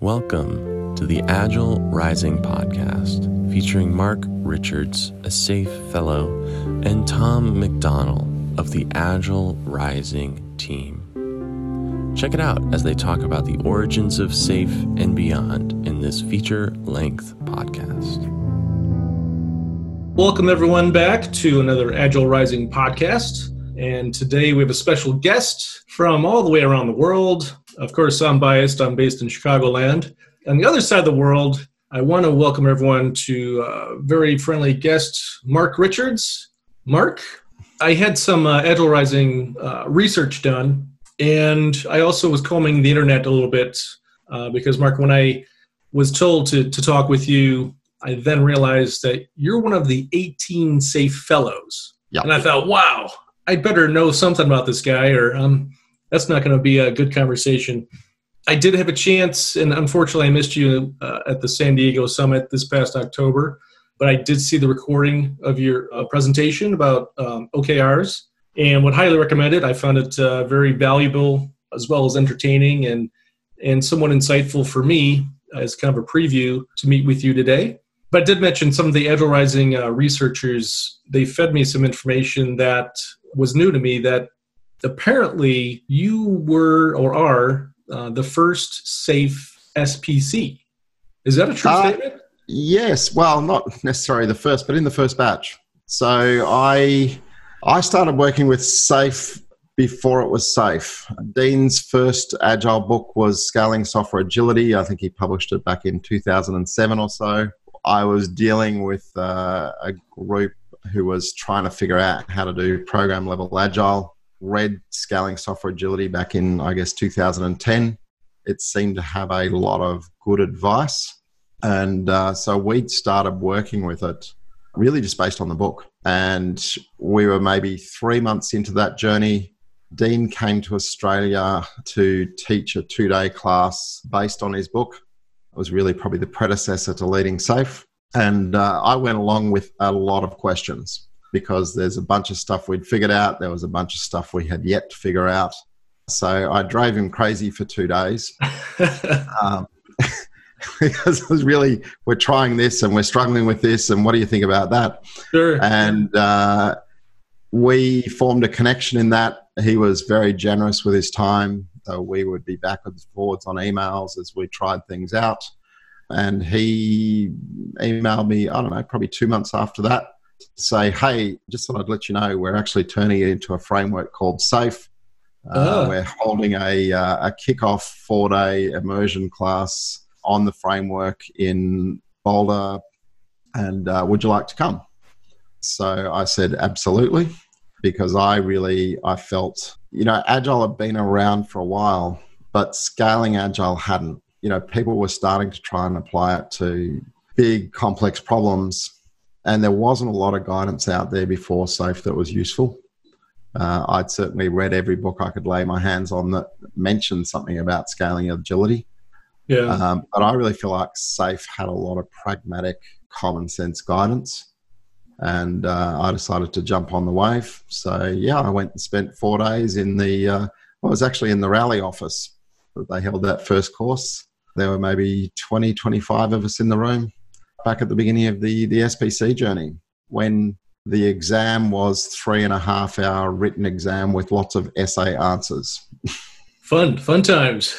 Welcome to the Agile Rising podcast, featuring Mark Richards, a SAFE Fellow, and Tom McDonnell of the Agile Rising team. Check it out as they talk about the origins of SAFE and beyond in this feature length podcast. Welcome, everyone, back to another Agile Rising podcast. And today we have a special guest from all the way around the world. Of course, I'm biased. I'm based in Chicagoland. On the other side of the world, I want to welcome everyone to a very friendly guest, Mark Richards. Mark, I had some uh, Agile Rising uh, research done, and I also was combing the internet a little bit uh, because, Mark, when I was told to, to talk with you, I then realized that you're one of the 18 SAFE fellows. Yep. And I thought, wow, I better know something about this guy, or um, that's not going to be a good conversation. I did have a chance, and unfortunately, I missed you uh, at the San Diego Summit this past October. But I did see the recording of your uh, presentation about um, OKRs, and would highly recommend it. I found it uh, very valuable as well as entertaining, and and somewhat insightful for me as kind of a preview to meet with you today. But I did mention some of the Agile Rising uh, researchers. They fed me some information that was new to me that apparently you were or are uh, the first safe SPC. Is that a true uh, statement? Yes. Well, not necessarily the first, but in the first batch. So I I started working with Safe before it was safe. Dean's first agile book was Scaling Software Agility. I think he published it back in 2007 or so. I was dealing with uh, a group who was trying to figure out how to do program level agile, read Scaling Software Agility back in, I guess, 2010. It seemed to have a lot of good advice. And uh, so we started working with it really just based on the book. And we were maybe three months into that journey. Dean came to Australia to teach a two day class based on his book. It was really probably the predecessor to Leading Safe. And uh, I went along with a lot of questions because there's a bunch of stuff we'd figured out. There was a bunch of stuff we had yet to figure out. So I drove him crazy for two days. um, because it was really, we're trying this and we're struggling with this. And what do you think about that? Sure. And uh, we formed a connection in that. He was very generous with his time. So we would be backwards and forwards on emails as we tried things out and he emailed me, I don't know, probably two months after that say, hey, just thought I'd let you know we're actually turning it into a framework called SAFE. Uh, oh. We're holding a, uh, a kickoff four day immersion class on the framework in Boulder, and uh, would you like to come? So I said, absolutely, because I really I felt you know agile had been around for a while, but scaling agile hadn't you know, people were starting to try and apply it to big, complex problems. And there wasn't a lot of guidance out there before SAFE that was useful. Uh, I'd certainly read every book I could lay my hands on that mentioned something about scaling agility. Yeah. Um, but I really feel like SAFE had a lot of pragmatic, common sense guidance. And uh, I decided to jump on the wave. So, yeah, I went and spent four days in the, uh, I was actually in the Rally office. That they held that first course there were maybe 20, 25 of us in the room back at the beginning of the, the SPC journey when the exam was three and a half hour written exam with lots of essay answers. fun, fun times.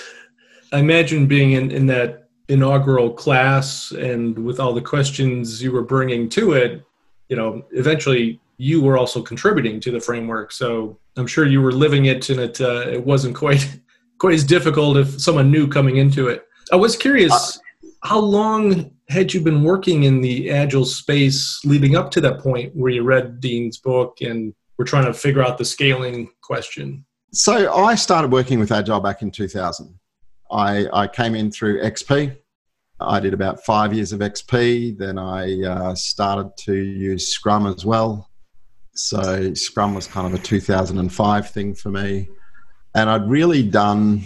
I imagine being in, in that inaugural class and with all the questions you were bringing to it, you know, eventually you were also contributing to the framework. So I'm sure you were living it and it, uh, it wasn't quite, quite as difficult if someone new coming into it. I was curious, uh, how long had you been working in the agile space leading up to that point where you read Dean's book and were trying to figure out the scaling question? So I started working with agile back in 2000. I, I came in through XP. I did about five years of XP. Then I uh, started to use Scrum as well. So Scrum was kind of a 2005 thing for me. And I'd really done,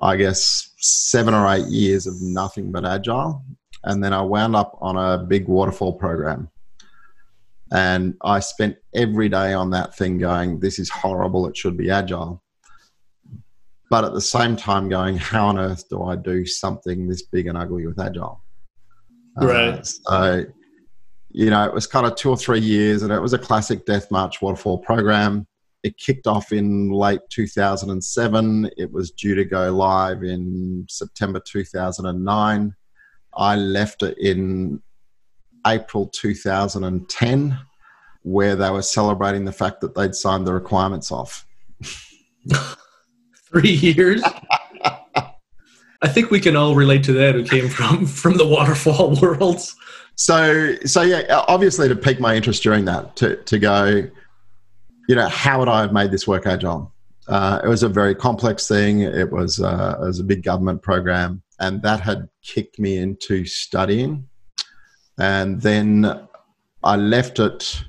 I guess, seven or eight years of nothing but agile. And then I wound up on a big waterfall program. And I spent every day on that thing going, this is horrible. It should be agile. but at the same time going, how on earth do I do something this big and ugly with Agile? Right. Uh, so, you know, it was kind of two or three years, and it was a classic Death March waterfall program. It kicked off in late 2007. It was due to go live in September 2009. I left it in April 2010, where they were celebrating the fact that they'd signed the requirements off. Three years. I think we can all relate to that who came from from the waterfall worlds. So, so yeah, obviously to pique my interest during that, to to go, you know, how would I have made this work agile? Uh, it was a very complex thing. It was uh, it was a big government program, and that had kicked me into studying. And then I left it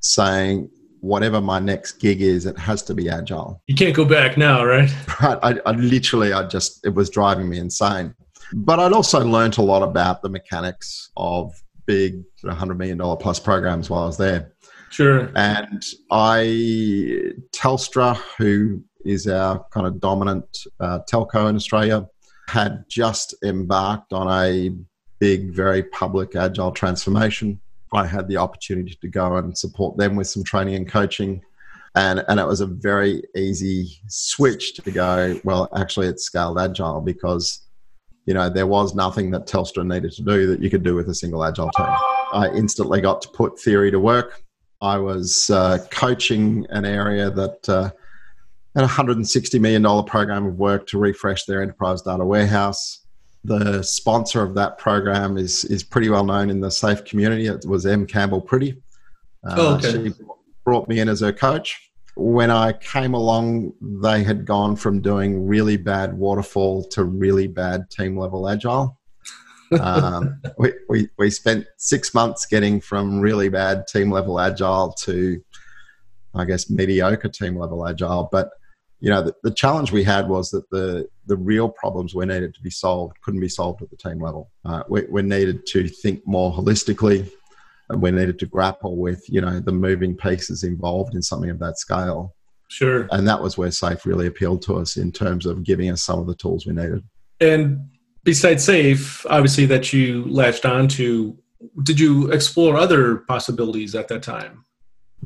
saying, whatever my next gig is, it has to be agile. You can't go back now, right? Right. I, I literally, I just, it was driving me insane. But I'd also learned a lot about the mechanics of big $100 million plus programs while I was there. Sure. And I, Telstra, who is our kind of dominant uh, telco in Australia, had just embarked on a big, very public agile transformation. I had the opportunity to go and support them with some training and coaching. And, and it was a very easy switch to go, well, actually, it's scaled agile because, you know, there was nothing that Telstra needed to do that you could do with a single agile team. I instantly got to put theory to work. I was uh, coaching an area that uh, had a $160 million program of work to refresh their enterprise data warehouse the sponsor of that program is is pretty well known in the safe community. It was Em Campbell Pretty. Uh, oh, okay. She brought me in as her coach. When I came along, they had gone from doing really bad waterfall to really bad team level agile. um, we, we, we spent six months getting from really bad team level agile to, I guess, mediocre team level agile. But you know, the, the, challenge we had was that the the real problems we needed to be solved couldn't be solved at the team level. Uh, we, we needed to think more holistically, and we needed to grapple with you know the moving pieces involved in something of that scale. Sure. And that was where SAFE really appealed to us in terms of giving us some of the tools we needed. And besides SAFE, obviously that you latched on to, did you explore other possibilities at that time?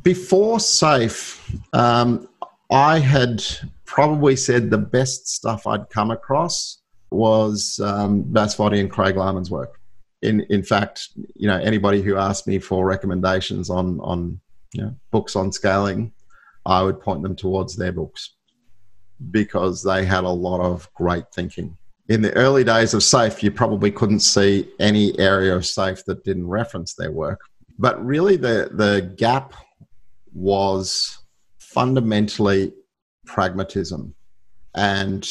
Before SAFE, um, I had probably said the best stuff I'd come across was um, and Craig Larman's work. In in fact, you know, anybody who asked me for recommendations on on you know, books on scaling, I would point them towards their books because they had a lot of great thinking. In the early days of SAFE, you probably couldn't see any area of SAFE that didn't reference their work. But really, the the gap was fundamentally pragmatism and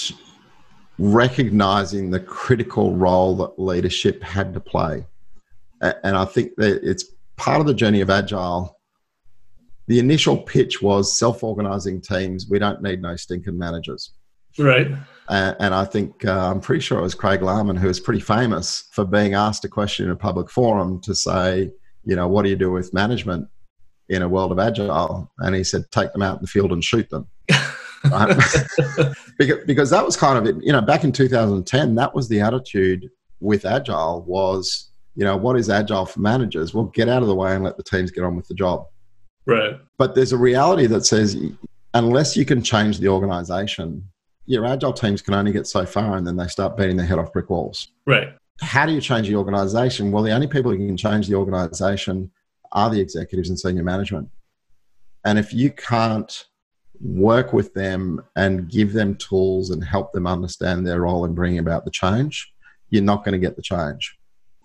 recognizing the critical role that leadership had to play. And I think that it's part of the journey of Agile. The initial pitch was self organizing teams. We don't need no stinking managers. Right. and I think uh, I'm pretty sure it was Craig Larman who was pretty famous for being asked a question in a public forum to say, you know, what do you do with management? In a world of agile and he said take them out in the field and shoot them. Because, because that was kind of it you know back in 2010 that was the attitude with agile was you know what is agile for managers? Well get out of the way and let the teams get on with the job. Right. But there's a reality that says unless you can change the organization your agile teams can only get so far and then they start beating their head off brick walls. Right. How do you change the organization? Well the only people who can change the organization are the executives and senior management. And if you can't work with them and give them tools and help them understand their role in bringing about the change, you're not going to get the change.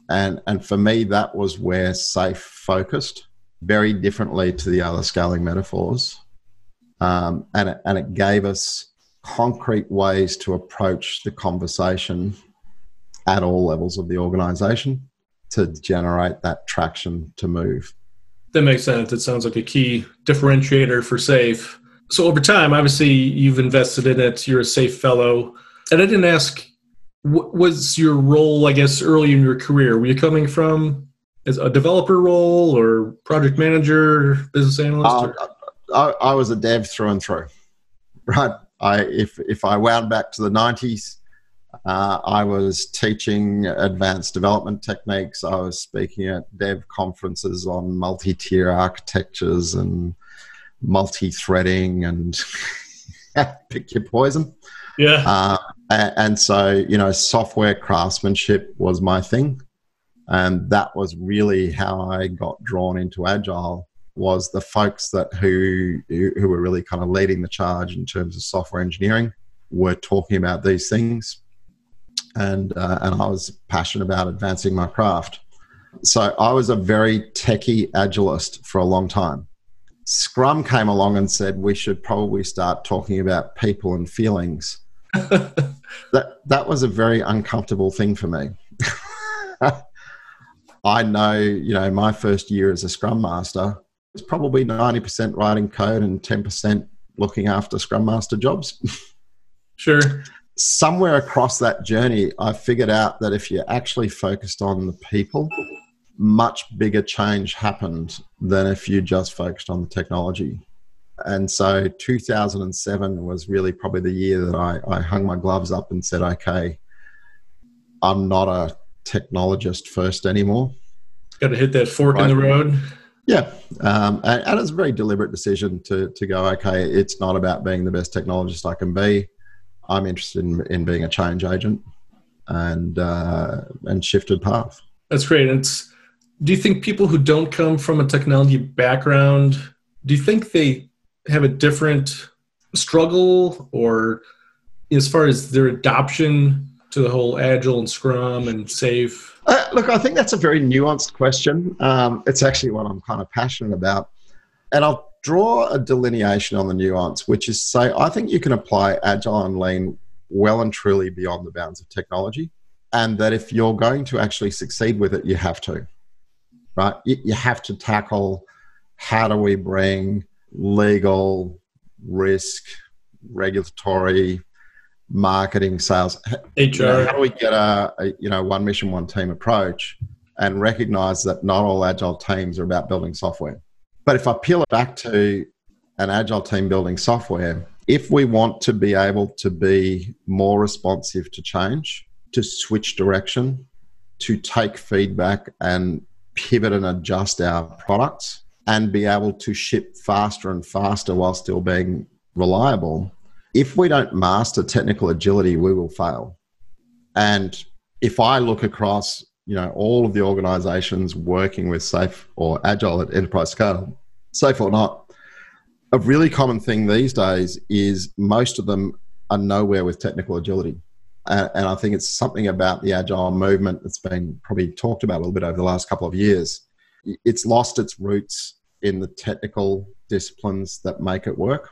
And, and for me, that was where SAFE focused very differently to the other scaling metaphors. Um, and, it, and it gave us concrete ways to approach the conversation at all levels of the organization to generate that traction to move. That makes sense. It sounds like a key differentiator for SAFE. So over time, obviously, you've invested in it. You're a SAFE fellow, and I didn't ask what was your role. I guess early in your career, were you coming from as a developer role or project manager, business analyst? Uh, I, I was a dev through and through. Right. I if if I wound back to the '90s, uh, I was teaching advanced development techniques. I was speaking at dev conferences on multi-tier architectures and multi-threading and pick your poison. Yeah. Uh, and, and so, you know, software craftsmanship was my thing. And that was really how I got drawn into Agile was the folks that who, who were really kind of leading the charge in terms of software engineering were talking about these things. And, uh, and I was passionate about advancing my craft. So I was a very techie agilist for a long time. Scrum came along and said we should probably start talking about people and feelings. that that was a very uncomfortable thing for me. I know, you know, my first year as a Scrum Master was probably ninety percent writing code and ten percent looking after Scrum Master jobs. sure. Somewhere across that journey, I figured out that if you're actually focused on the people much bigger change happened than if you just focused on the technology. And so 2007 was really probably the year that I, I hung my gloves up and said, okay, I'm not a technologist first anymore. Got to hit that fork right. in the road. Yeah, um, and, and, it's a very deliberate decision to to go. Okay, it's not about being the best technologist I can be. I'm interested in, in being a change agent, and uh, and shifted path. That's great. And do you think people who don't come from a technology background do you think they have a different struggle or as far as their adoption to the whole agile and scrum and safe uh, look i think that's a very nuanced question um, it's actually what i'm kind of passionate about and i'll draw a delineation on the nuance which is say i think you can apply agile and lean well and truly beyond the bounds of technology and that if you're going to actually succeed with it you have to right? You, have to tackle how do we bring legal, risk, regulatory, marketing, sales, HR. You know, how do we get a, a, you know one mission, one team approach, and recognize that not all agile teams are about building software. But if I peel it back to an agile team building software, if we want to be able to be more responsive to change, to switch direction, to take feedback and pivot and adjust our products and be able to ship faster and faster while still being reliable. If we don't master technical agility, we will fail. And if I look across, you know, all of the organizations working with safe or agile at enterprise scale, safe or not, a really common thing these days is most of them are nowhere with technical agility. And, and I think it's something about the agile movement that's been probably talked about a little bit over the last couple of years. It's lost its roots in the technical disciplines that make it work.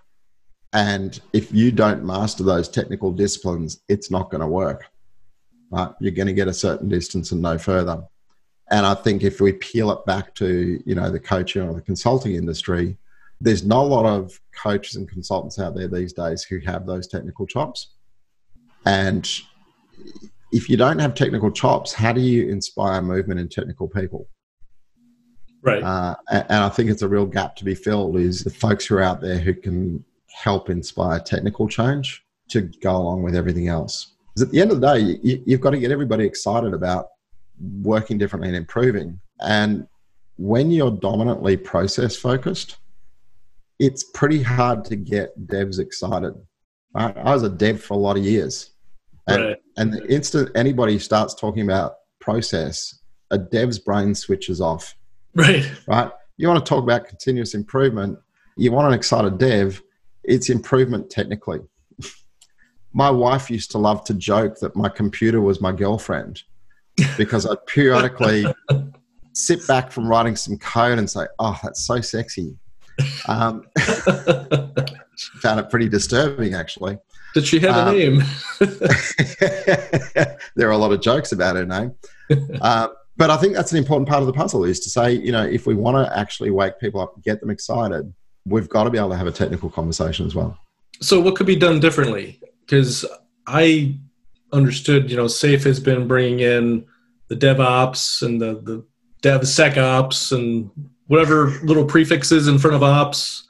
And if you don't master those technical disciplines, it's not going to work. Right? You're going to get a certain distance and no further. And I think if we peel it back to you know the coaching or the consulting industry, there's not a lot of coaches and consultants out there these days who have those technical chops. And if you don't have technical chops, how do you inspire movement in technical people? Right. Uh, and, and, I think it's a real gap to be filled is the folks who are out there who can help inspire technical change to go along with everything else. Because at the end of the day, you, you've got to get everybody excited about working differently and improving. And when you're dominantly process focused, it's pretty hard to get devs excited. I, I was a dev for a lot of years. And, right. and the instant anybody starts talking about process, a dev's brain switches off. Right. Right. You want to talk about continuous improvement. You want an excited dev. It's improvement technically. My wife used to love to joke that my computer was my girlfriend because I'd periodically sit back from writing some code and say, "Oh, that's so sexy." Um, found it pretty disturbing, actually. Did she have um, a name? there are a lot of jokes about her name. Uh, but I think that's an important part of the puzzle is to say, you know, if we want to actually wake people up, get them excited, we've got to be able to have a technical conversation as well. So, what could be done differently? Because I understood, you know, SAFE has been bringing in the DevOps and the, the DevSecOps and whatever little prefixes in front of ops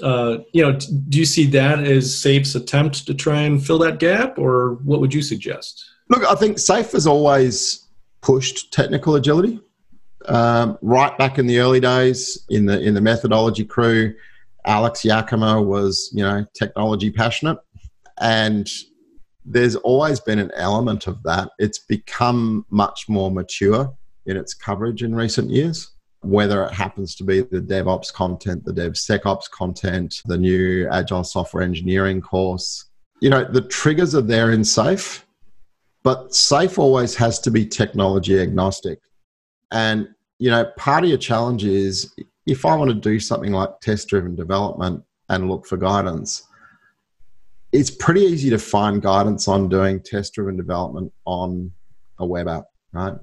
Uh, you know, do you see that as SAFE's attempt to try and fill that gap, or what would you suggest? Look, I think SAFE has always pushed technical agility. Um, right back in the early days, in the in the methodology crew, Alex Yakyma was you know technology passionate, and there's always been an element of that. It's become much more mature in its coverage in recent years whether it happens to be the DevOps content, the DevSecOps content, the new Agile Software Engineering course. You know, the triggers are there in SAFE, but SAFE always has to be technology agnostic. And, you know, part of your challenge is if I want to do something like test driven development and look for guidance, it's pretty easy to find guidance on doing test driven development on a web app, right?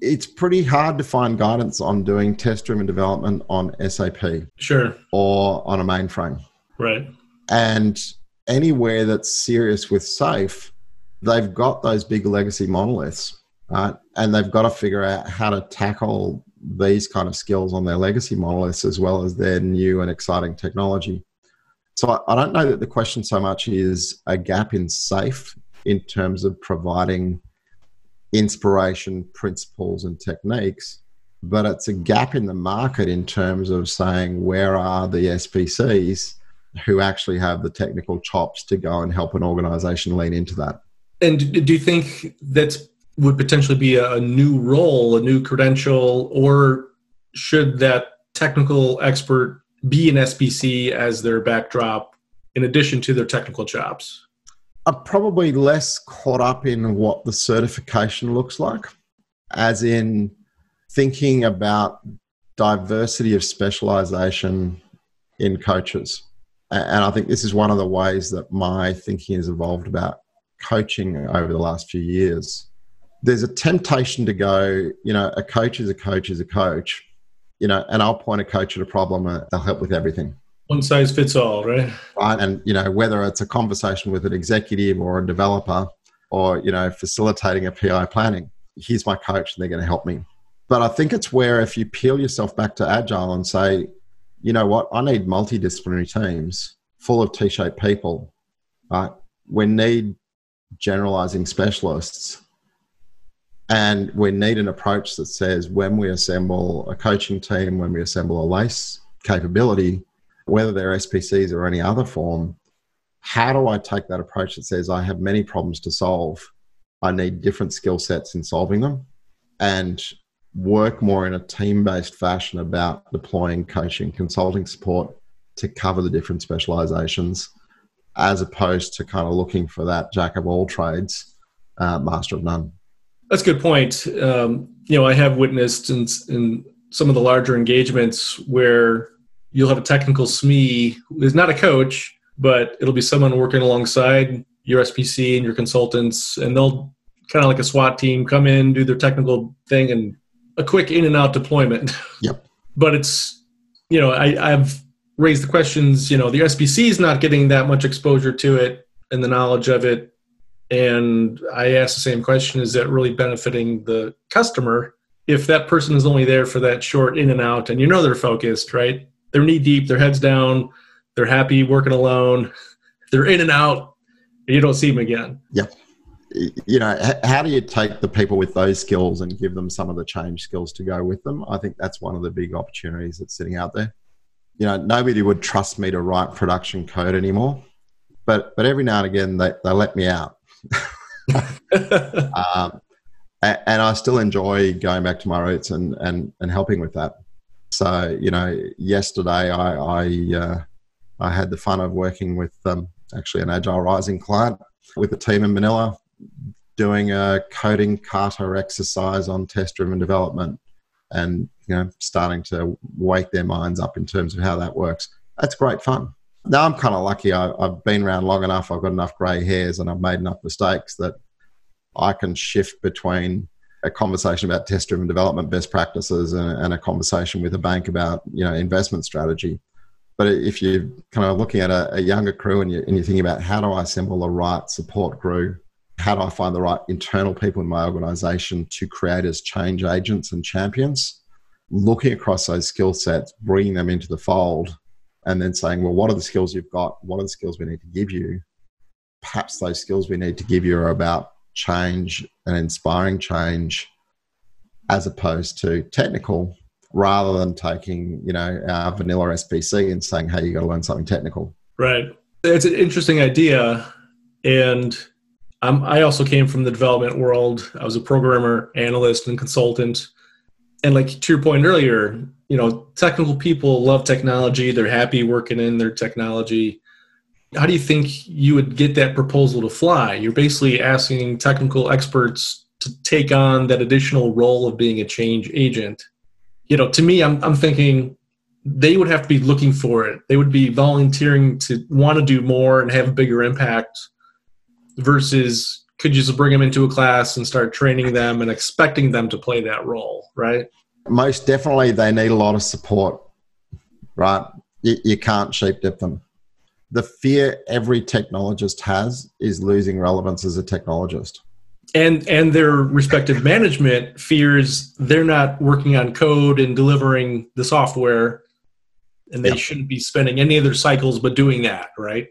it's pretty hard to find guidance on doing test driven development on SAP. Sure. Or on a mainframe. Right. And anywhere that's serious with safe, they've got those big legacy monoliths, right? And they've got to figure out how to tackle these kind of skills on their legacy monoliths as well as their new and exciting technology. So I don't know that the question so much is a gap in safe in terms of providing inspiration, principles, and techniques. But it's a gap in the market in terms of saying where are the SPCs who actually have the technical chops to go and help an organization lean into that. And do you think that would potentially be a new role, a new credential, or should that technical expert be an SPC as their backdrop in addition to their technical chops? I'm probably less caught up in what the certification looks like, as in thinking about diversity of specialization in coaches. And I think this is one of the ways that my thinking has evolved about coaching over the last few years. There's a temptation to go, you know, a coach is a coach is a coach, you know, and I'll point a coach at a problem and they'll help with everything one size fits all, right? Right. And, you know, whether it's a conversation with an executive or a developer or, you know, facilitating a PI planning, here's my coach and they're going to help me. But I think it's where if you peel yourself back to agile and say, you know what, I need multidisciplinary teams full of T shaped people, right? We need generalizing specialists. And we need an approach that says when we assemble a coaching team, when we assemble a LACE capability, whether they're SPCs or any other form, how do I take that approach that says I have many problems to solve? I need different skill sets in solving them and work more in a team based fashion about deploying coaching, consulting support to cover the different specializations as opposed to kind of looking for that jack of all trades, uh, master of none. That's a good point. Um, you know, I have witnessed in, in some of the larger engagements where you'll have a technical SME who is not a coach, but it'll be someone working alongside your SPC and your consultants, and they'll kind of like a SWAT team come in, do their technical thing, and a quick in and out deployment. Yep. but it's, you know, I, I've raised the questions. You know, the SPC is not getting that much exposure to it and the knowledge of it. And I ask the same question: Is that really benefiting the customer? If that person is only there for that short in and out, and you know they're focused, right? they're knee deep, their heads down, they're happy working alone, they're in and out, and you don't see them again. Yeah. You know, how do you take the people with those skills and give them some of the change skills to go with them? I think that's one of the big opportunities that's sitting out there. You know, nobody would trust me to write production code anymore, but but every now and again they, they let me out. um, and I still enjoy going back to my roots and, and, and helping with that. So you know, yesterday I I, uh, I had the fun of working with um, actually an Agile Rising client with a team in Manila, doing a coding kata exercise on test-driven development, and you know, starting to wake their minds up in terms of how that works. That's great fun. Now I'm kind of lucky. I, I've been around long enough. I've got enough grey hairs, and I've made enough mistakes that I can shift between a conversation about test driven development best practices and, and, a conversation with a bank about you know investment strategy but if you're kind of looking at a, a younger crew and, you, and you're thinking about how do i assemble the right support crew how do i find the right internal people in my organization to create as change agents and champions looking across those skill sets bringing them into the fold and then saying, well, what are the skills you've got? What are the skills we need to give you? Perhaps those skills we need to give you are about change and inspiring change as opposed to technical rather than taking, you know, our vanilla SPC and saying, hey, you got to learn something technical. Right. It's an interesting idea. And um, I also came from the development world. I was a programmer, analyst, and consultant. And like to your point earlier, you know, technical people love technology. They're happy working in their technology. How do you think you would get that proposal to fly? You're basically asking technical experts to take on that additional role of being a change agent. You know, to me, I'm, I'm thinking they would have to be looking for it. They would be volunteering to want to do more and have a bigger impact versus could you just bring them into a class and start training them and expecting them to play that role, right? Most definitely, they need a lot of support, right? You, you can't sheep dip them. The fear every technologist has is losing relevance as a technologist. And and their respective management fears they're not working on code and delivering the software, and they yep. shouldn't be spending any of their cycles but doing that, right?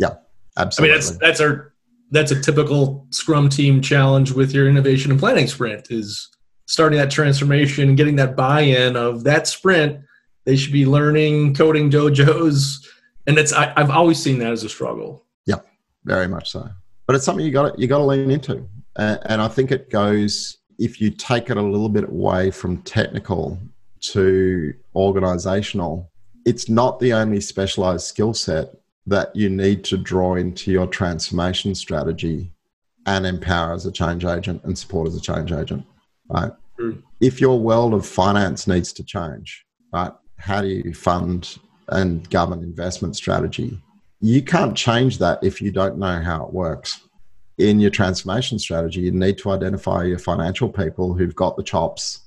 Yeah, absolutely. I mean, that's that's our that's a typical Scrum team challenge with your innovation and planning sprint is starting that transformation and getting that buy-in of that sprint. They should be learning coding dojos, and it's I, have always seen that as a struggle. Yeah, very much so. But it's something you got you got to lean into, and, and I think it goes if you take it a little bit away from technical to organizational. It's not the only specialized skill set that you need to draw into your transformation strategy and empower as a change agent and support as a change agent, right? Mm. If your world of finance needs to change, right? How do you fund and govern investment strategy? You can't change that if you don't know how it works. In your transformation strategy, you need to identify your financial people who've got the chops,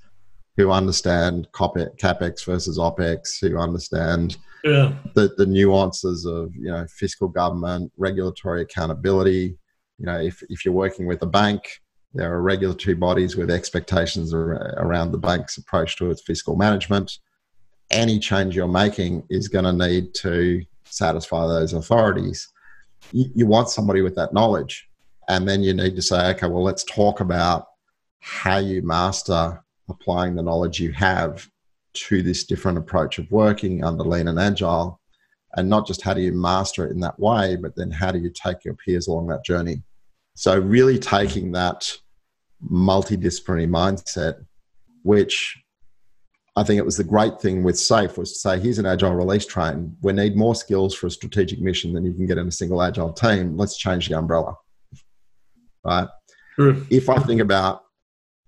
who understand capex versus opex, who understand yeah. the, the nuances of you know fiscal government, regulatory accountability. You know, if, if you're working with a bank, there are regulatory bodies with expectations around the bank's approach to its fiscal management. Any change you're making is going to need to satisfy those authorities. You, you want somebody with that knowledge. And then you need to say, okay, well, let's talk about how you master applying the knowledge you have to this different approach of working under lean and agile. And not just how do you master it in that way but then how do you take your peers along that journey? So really taking that multidisciplinary mindset which i think it was the great thing with safe was to say here's an agile release train. We need more skills for a strategic mission than you can get in a single agile team. Let's change the umbrella. Right? If i think about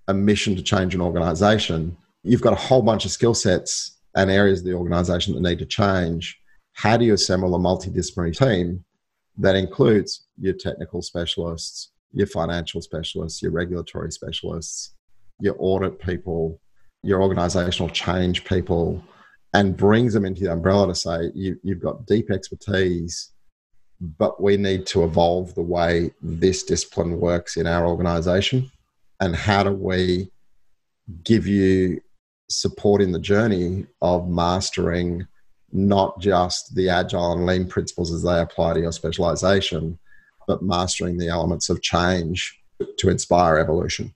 a mission to change an organization you've got a whole bunch of skill sets and areas of the organization that need to change. How do you assemble a multidisciplinary team that includes your technical specialists, your financial specialists, your regulatory specialists, your audit people, your organizational change people, and brings them into the umbrella to say, you, you've got deep expertise, but we need to evolve the way this discipline works in our organization. And how do we give you support in the journey of mastering not just the agile and lean principles as they apply to your specialization, but mastering the elements of change to inspire evolution.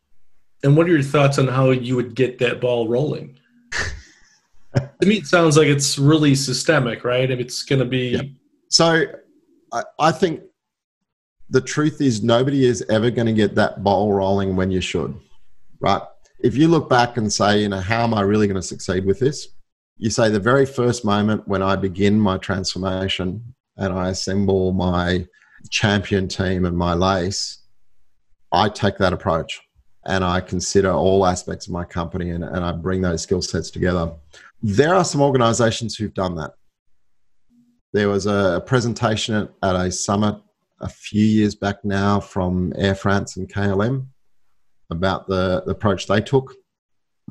And what are your thoughts on how you would get that ball rolling? to me, it sounds like it's really systemic, right? If it's going to be. Yeah. So I, I think the truth is nobody is ever going to get that ball rolling when you should, right? if you look back and say, you know, how am I really going to succeed with this? You say the very first moment when I begin my transformation and I assemble my champion team and my LACE, I take that approach and I consider all aspects of my company and, and I bring those skill sets together. There are some organizations who've done that. There was a presentation at, at a summit a few years back now from Air France and KLM about the, the approach they took.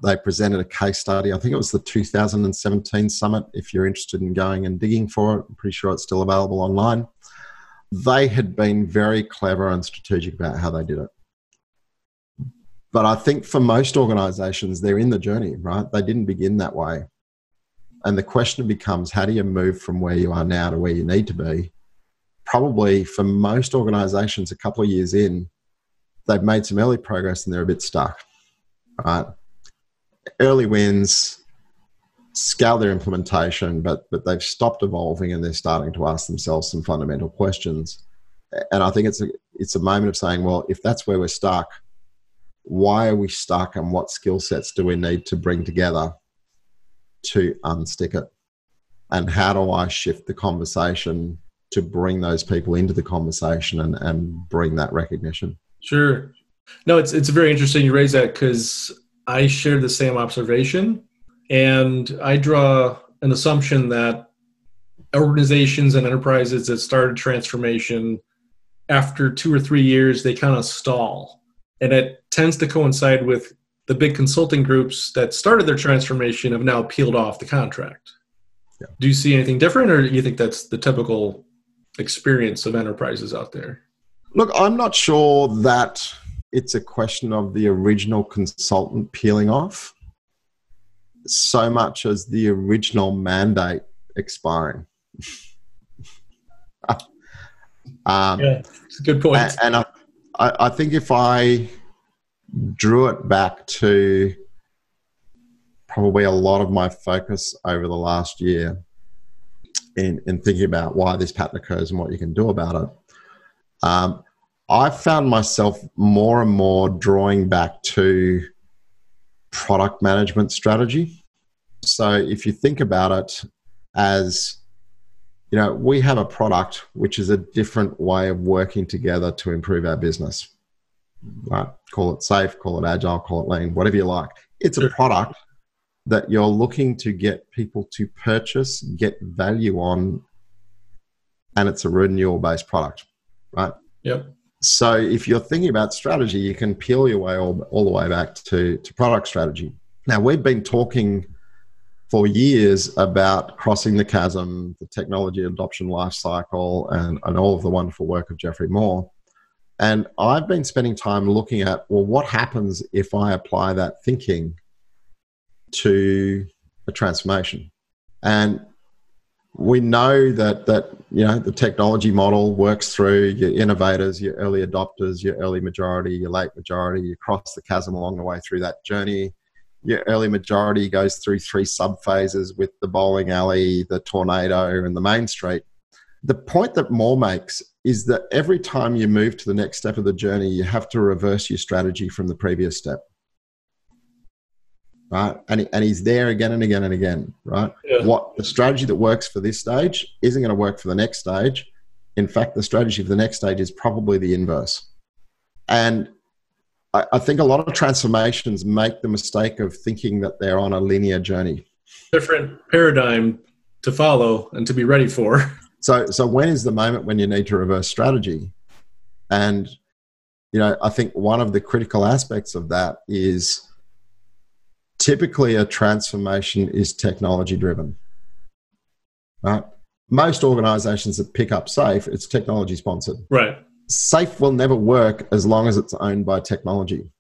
They presented a case study. I think it was the 2017 summit. If you're interested in going and digging for it, I'm pretty sure it's still available online. They had been very clever and strategic about how they did it. But I think for most organizations, they're in the journey, right? They didn't begin that way. and the question becomes how do you move from where you are now to where you need to be? Probably for most organizations, a couple of years in, they've made some early progress and they're a bit stuck. Right? Early wins, scale their implementation, but but they've stopped evolving and they're starting to ask themselves some fundamental questions. And I think it's a it's a moment of saying, well, if that's where we're stuck, why are we stuck and what skill sets do we need to bring together to unstick it? And how do I shift the conversation to bring those people into the conversation and, and bring that recognition? Sure. No, it's it's very interesting you raise that because I share the same observation, and I draw an assumption that organizations and enterprises that started transformation after two or three years they kind of stall, and it tends to coincide with the big consulting groups that started their transformation have now peeled off the contract. Yeah. Do you see anything different, or do you think that's the typical experience of enterprises out there? Look, I'm not sure that it's a question of the original consultant peeling off so much as the original mandate expiring. um, yeah, it's a good point. And, and I, I think if I drew it back to probably a lot of my focus over the last year in, in thinking about why this pattern occurs and what you can do about it. Um, I found myself more and more drawing back to product management strategy. So if you think about it as, you know, we have a product which is a different way of working together to improve our business right? Call it safe, call it agile, call it lean, whatever you like. It's a product that you're looking to get people to purchase, get value on, and it's a renewal based product, right? Yep. So if you're thinking about strategy, you can peel your way all, all the way back to, to product strategy. Now, we've been talking for years about crossing the chasm, the technology adoption life cycle, and, and all of the wonderful work of Geoffrey Moore. And I've been spending time looking at, well, what happens if I apply that thinking to a transformation? And we know that that you know the technology model works through your innovators, your early adopters, your early majority, your late majority. You cross the chasm along the way through that journey. Your early majority goes through three sub phases with the bowling alley, the tornado, and the main street. The point that Moore makes is that every time you move to the next step of the journey, you have to reverse your strategy from the previous step. Right. And, and he's there again and again and again. Right. Yeah. What the strategy that works for this stage isn't going to work for the next stage. In fact, the strategy for the next stage is probably the inverse. And I, I think a lot of transformations make the mistake of thinking that they're on a linear journey. Different paradigm to follow and to be ready for. So, so when is the moment when you need to reverse strategy? And, you know, I think one of the critical aspects of that is typically a transformation is technology driven. Right? Most organizations that pick up SAFe, it's technology sponsored. Right. SAFe will never work as long as it's owned by technology.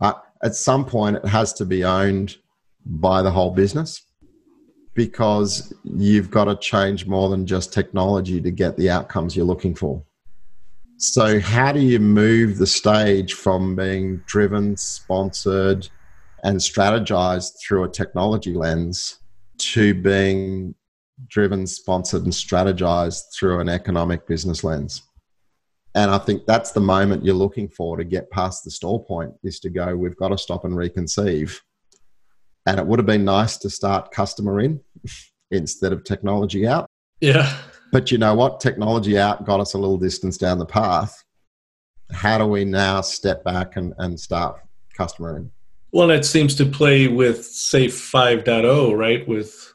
Uh, at some point, it has to be owned by the whole business because you've got to change more than just technology to get the outcomes you're looking for. So, how do you move the stage from being driven, sponsored, and strategized through a technology lens to being driven, sponsored, and strategized through an economic business lens? And I think that's the moment you're looking for to get past the stall point is to go, we've got to stop and reconceive and it would have been nice to start customer in instead of technology out. Yeah. But you know what? Technology out got us a little distance down the path. How do we now step back and, and start customer in? Well, it seems to play with SAFe 5.0, right? With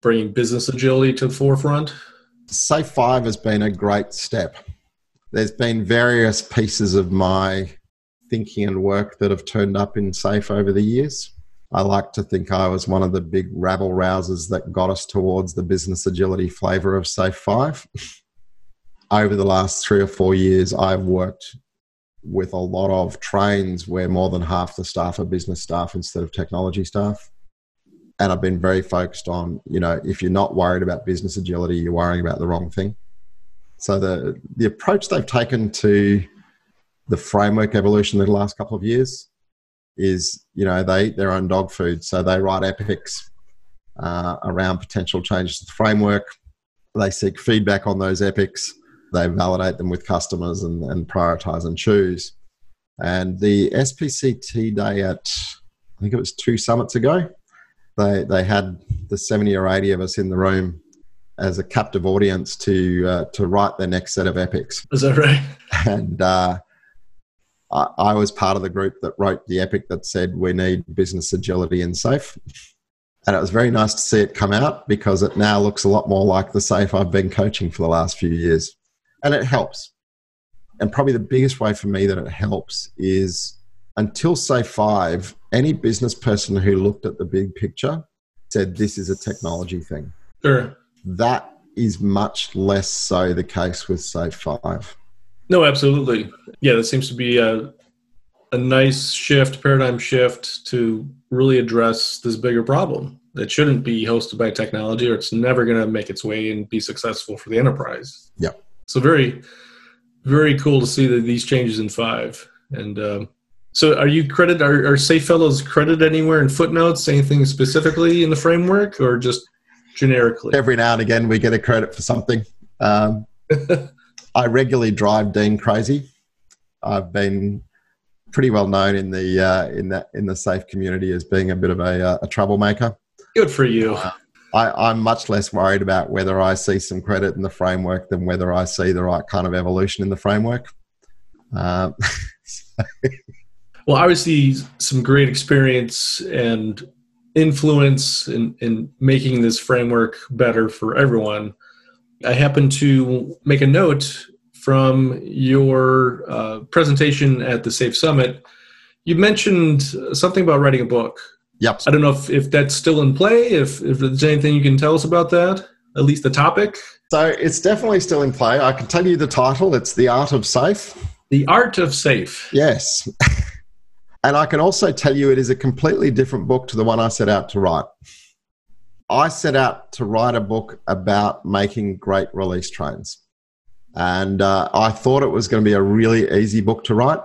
bringing business agility to the forefront. SAFe 5 has been a great step. There's been various pieces of my thinking and work that have turned up in SAFe over the years. I like to think I was one of the big rabble rousers that got us towards the business agility flavor of SAFe 5. Over the last three or four years, I've worked with a lot of trains where more than half the staff are business staff instead of technology staff. and I've been very focused on, you know, if you're not worried about business agility, you're worrying about the wrong thing. So the the approach they've taken to the framework evolution in the last couple of years is, you know, they eat their own dog food. So they write epics uh, around potential changes to the framework. They seek feedback on those epics. They validate them with customers and, and prioritize and choose. And the SPCT day at, I think it was two summits ago, they, they had the 70 or 80 of us in the room as a captive audience to uh, to write their next set of epics. Is that right? And uh, I, I, was part of the group that wrote the epic that said we need business agility and safe. And it was very nice to see it come out because it now looks a lot more like the safe I've been coaching for the last few years. And it helps. And probably the biggest way for me that it helps is until SAFe 5, any business person who looked at the big picture said this is a technology thing. Sure. That is much less so the case with SAFe 5. No, absolutely. Yeah, that seems to be a, a nice shift, paradigm shift to really address this bigger problem that shouldn't be hosted by technology or it's never going to make its way and be successful for the enterprise. Yeah. So very, very cool to see that these changes in five. And um, so are you credit, are, are Safe Fellows credit anywhere in footnotes, anything specifically in the framework or just generically? Every now and again, we get a credit for something. Um, I regularly drive Dean crazy. I've been pretty well known in the uh, in that in the safe community as being a bit of a, uh, a troublemaker. Good for you. Uh, I, am much less worried about whether I see some credit in the framework than whether I see the right kind of evolution in the framework. Um, well, obviously, some great experience and influence in, in making this framework better for everyone. I happen to make a note from your uh, presentation at the Safe Summit. You mentioned something about writing a book. Yep. I don't know if, if that's still in play, if, if there's anything you can tell us about that, at least the topic. So it's definitely still in play. I can tell you the title it's The Art of Safe. The Art of Safe. Yes. and I can also tell you it is a completely different book to the one I set out to write. I set out to write a book about making great release trains. And uh, I thought it was going to be a really easy book to write.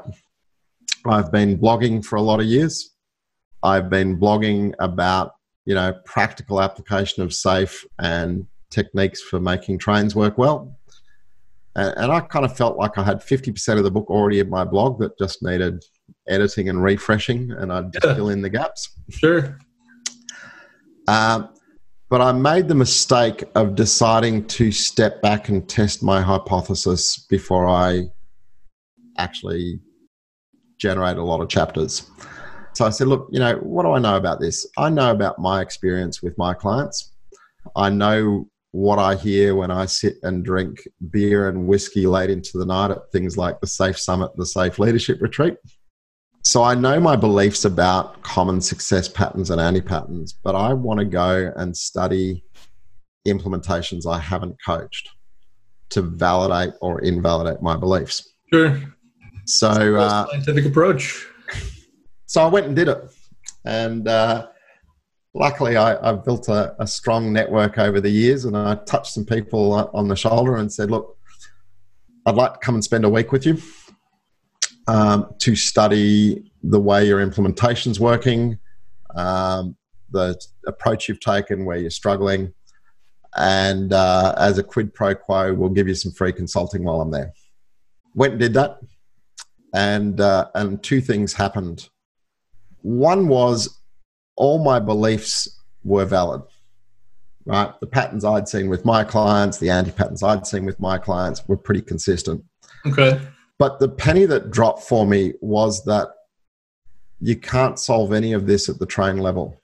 I've been blogging for a lot of years. I've been blogging about, you know, practical application of safe and techniques for making trains work well. And, and I kind of felt like I had 50% of the book already in my blog that just needed editing and refreshing, and I'd just yeah. fill in the gaps. Sure. Um, but I made the mistake of deciding to step back and test my hypothesis before I actually generate a lot of chapters. So I said, look, you know, what do I know about this? I know about my experience with my clients. I know what I hear when I sit and drink beer and whiskey late into the night at things like the Safe Summit, the Safe Leadership Retreat. So I know my beliefs about common success patterns and anti patterns, but I want to go and study implementations I haven't coached to validate or invalidate my beliefs. Sure. So uh, scientific approach. So I went and did it, and uh, luckily I, have built a, a, strong network over the years, and I touched some people on the shoulder and said, "Look, I'd like to come and spend a week with you." um, to study the way your implementation's working, um, the approach you've taken where you're struggling, and uh, as a quid pro quo, we'll give you some free consulting while I'm there. Went and did that, and uh, and two things happened. One was all my beliefs were valid. Right, the patterns I'd seen with my clients, the anti patterns I'd seen with my clients were pretty consistent. Okay. But the penny that dropped for me was that you can't solve any of this at the train level.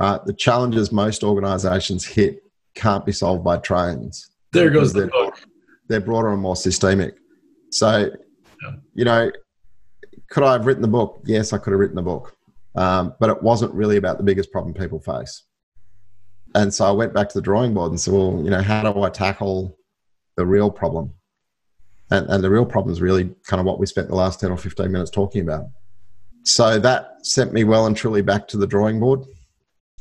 Uh, the challenges most organizations hit can't be solved by trains. There goes the book. They're broader and more systemic. So, yeah. you know, could I have written the book? Yes, I could have written the book. Um, but it wasn't really about the biggest problem people face. And so I went back to the drawing board and said, well, you know, how do I tackle the real problem? And, and the real problem is really kind of what we spent the last 10 or 15 minutes talking about. So that sent me well and truly back to the drawing board.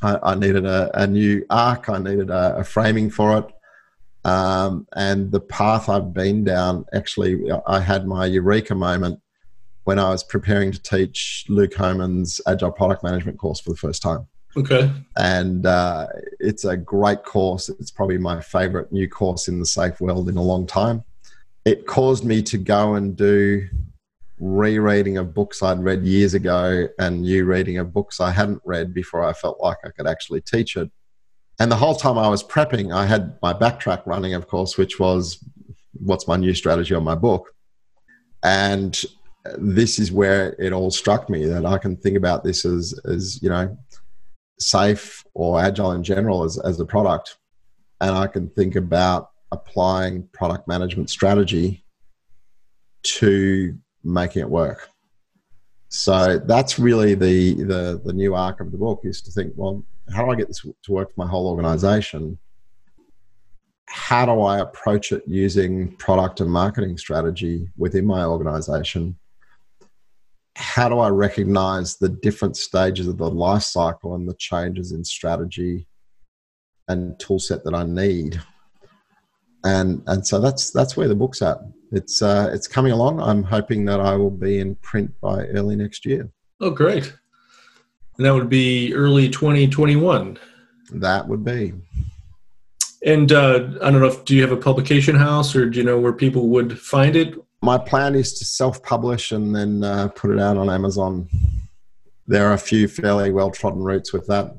I, I needed a, a, new arc. I needed a, a framing for it. Um, and the path I've been down, actually, I had my eureka moment when I was preparing to teach Luke Hohmann's Agile Product Management course for the first time. Okay. And uh, it's a great course. It's probably my favorite new course in the safe world in a long time. It caused me to go and do rereading of books I'd read years ago and new reading of books I hadn't read before I felt like I could actually teach it. And the whole time I was prepping, I had my backtrack running, of course, which was what's my new strategy on my book. And this is where it all struck me that I can think about this as, as you know, safe or agile in general as, as a product. And I can think about applying product management strategy to making it work. So that's really the, the, the new arc of the book is to think, well, how do I get this to work for my whole organization? How do I approach it using product and marketing strategy within my organization? How do I recognize the different stages of the life cycle and the changes in strategy and tool set that I need? And and so that's that's where the book's at it's uh, it's coming along. I'm hoping that I will be in print by early next year. Oh, great! And that would be early 2021. That would be. And uh, I don't know if do you have a publication house or do you know where people would find it? My plan is to self-publish and then uh, put it out on Amazon. There are a few fairly well-trodden routes with that.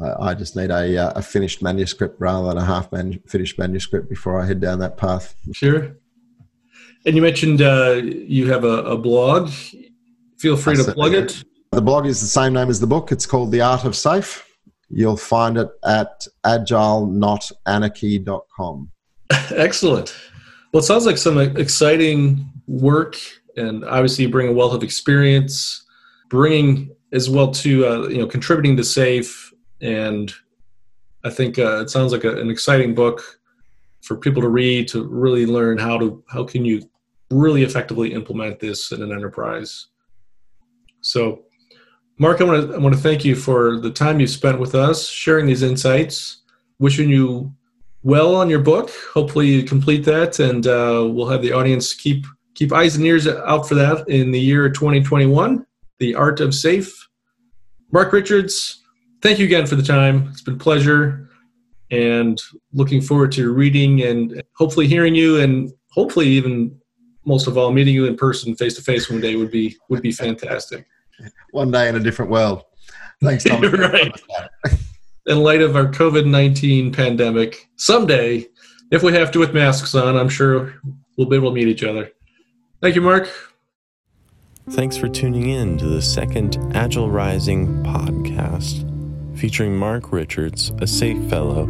I just need a, uh, a finished manuscript rather than a half man- finished manuscript before I head down that path. Sure. And you mentioned uh, you have a, a, blog. Feel free to plug it. The blog is the same name as the book. It's called The Art of Safe. You'll find it at agilenotanarchy.com. Excellent. Well, it sounds like some exciting work, and obviously you bring a wealth of experience, bringing as well to uh, you know contributing to Safe, and I think uh, it sounds like a, an exciting book for people to read to really learn how to how can you really effectively implement this in an enterprise. So, Mark, I want to I want to thank you for the time you spent with us, sharing these insights. Wishing you well on your book. Hopefully, you complete that, and uh, we'll have the audience keep keep eyes and ears out for that in the year 2021. The Art of Safe. Mark Richards, thank you again for the time. It's been a pleasure and looking forward to reading and hopefully hearing you and hopefully even most of all meeting you in person face to face one day would be would be fantastic one day in a different world thanks Tom. right in light of our covid-19 pandemic someday if we have to with masks on i'm sure we'll be able to meet each other thank you mark thanks for tuning in to the second agile rising podcast featuring Mark Richards, a SAFE Fellow,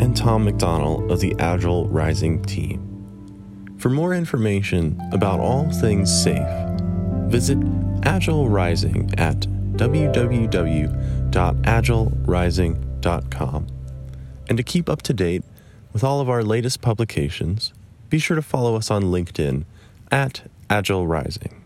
and Tom McDonald of the Agile Rising team. For more information about all things safe, visit Agile Rising at www.agilerising.com. And to keep up to date with all of our latest publications, be sure to follow us on LinkedIn at Agile Rising.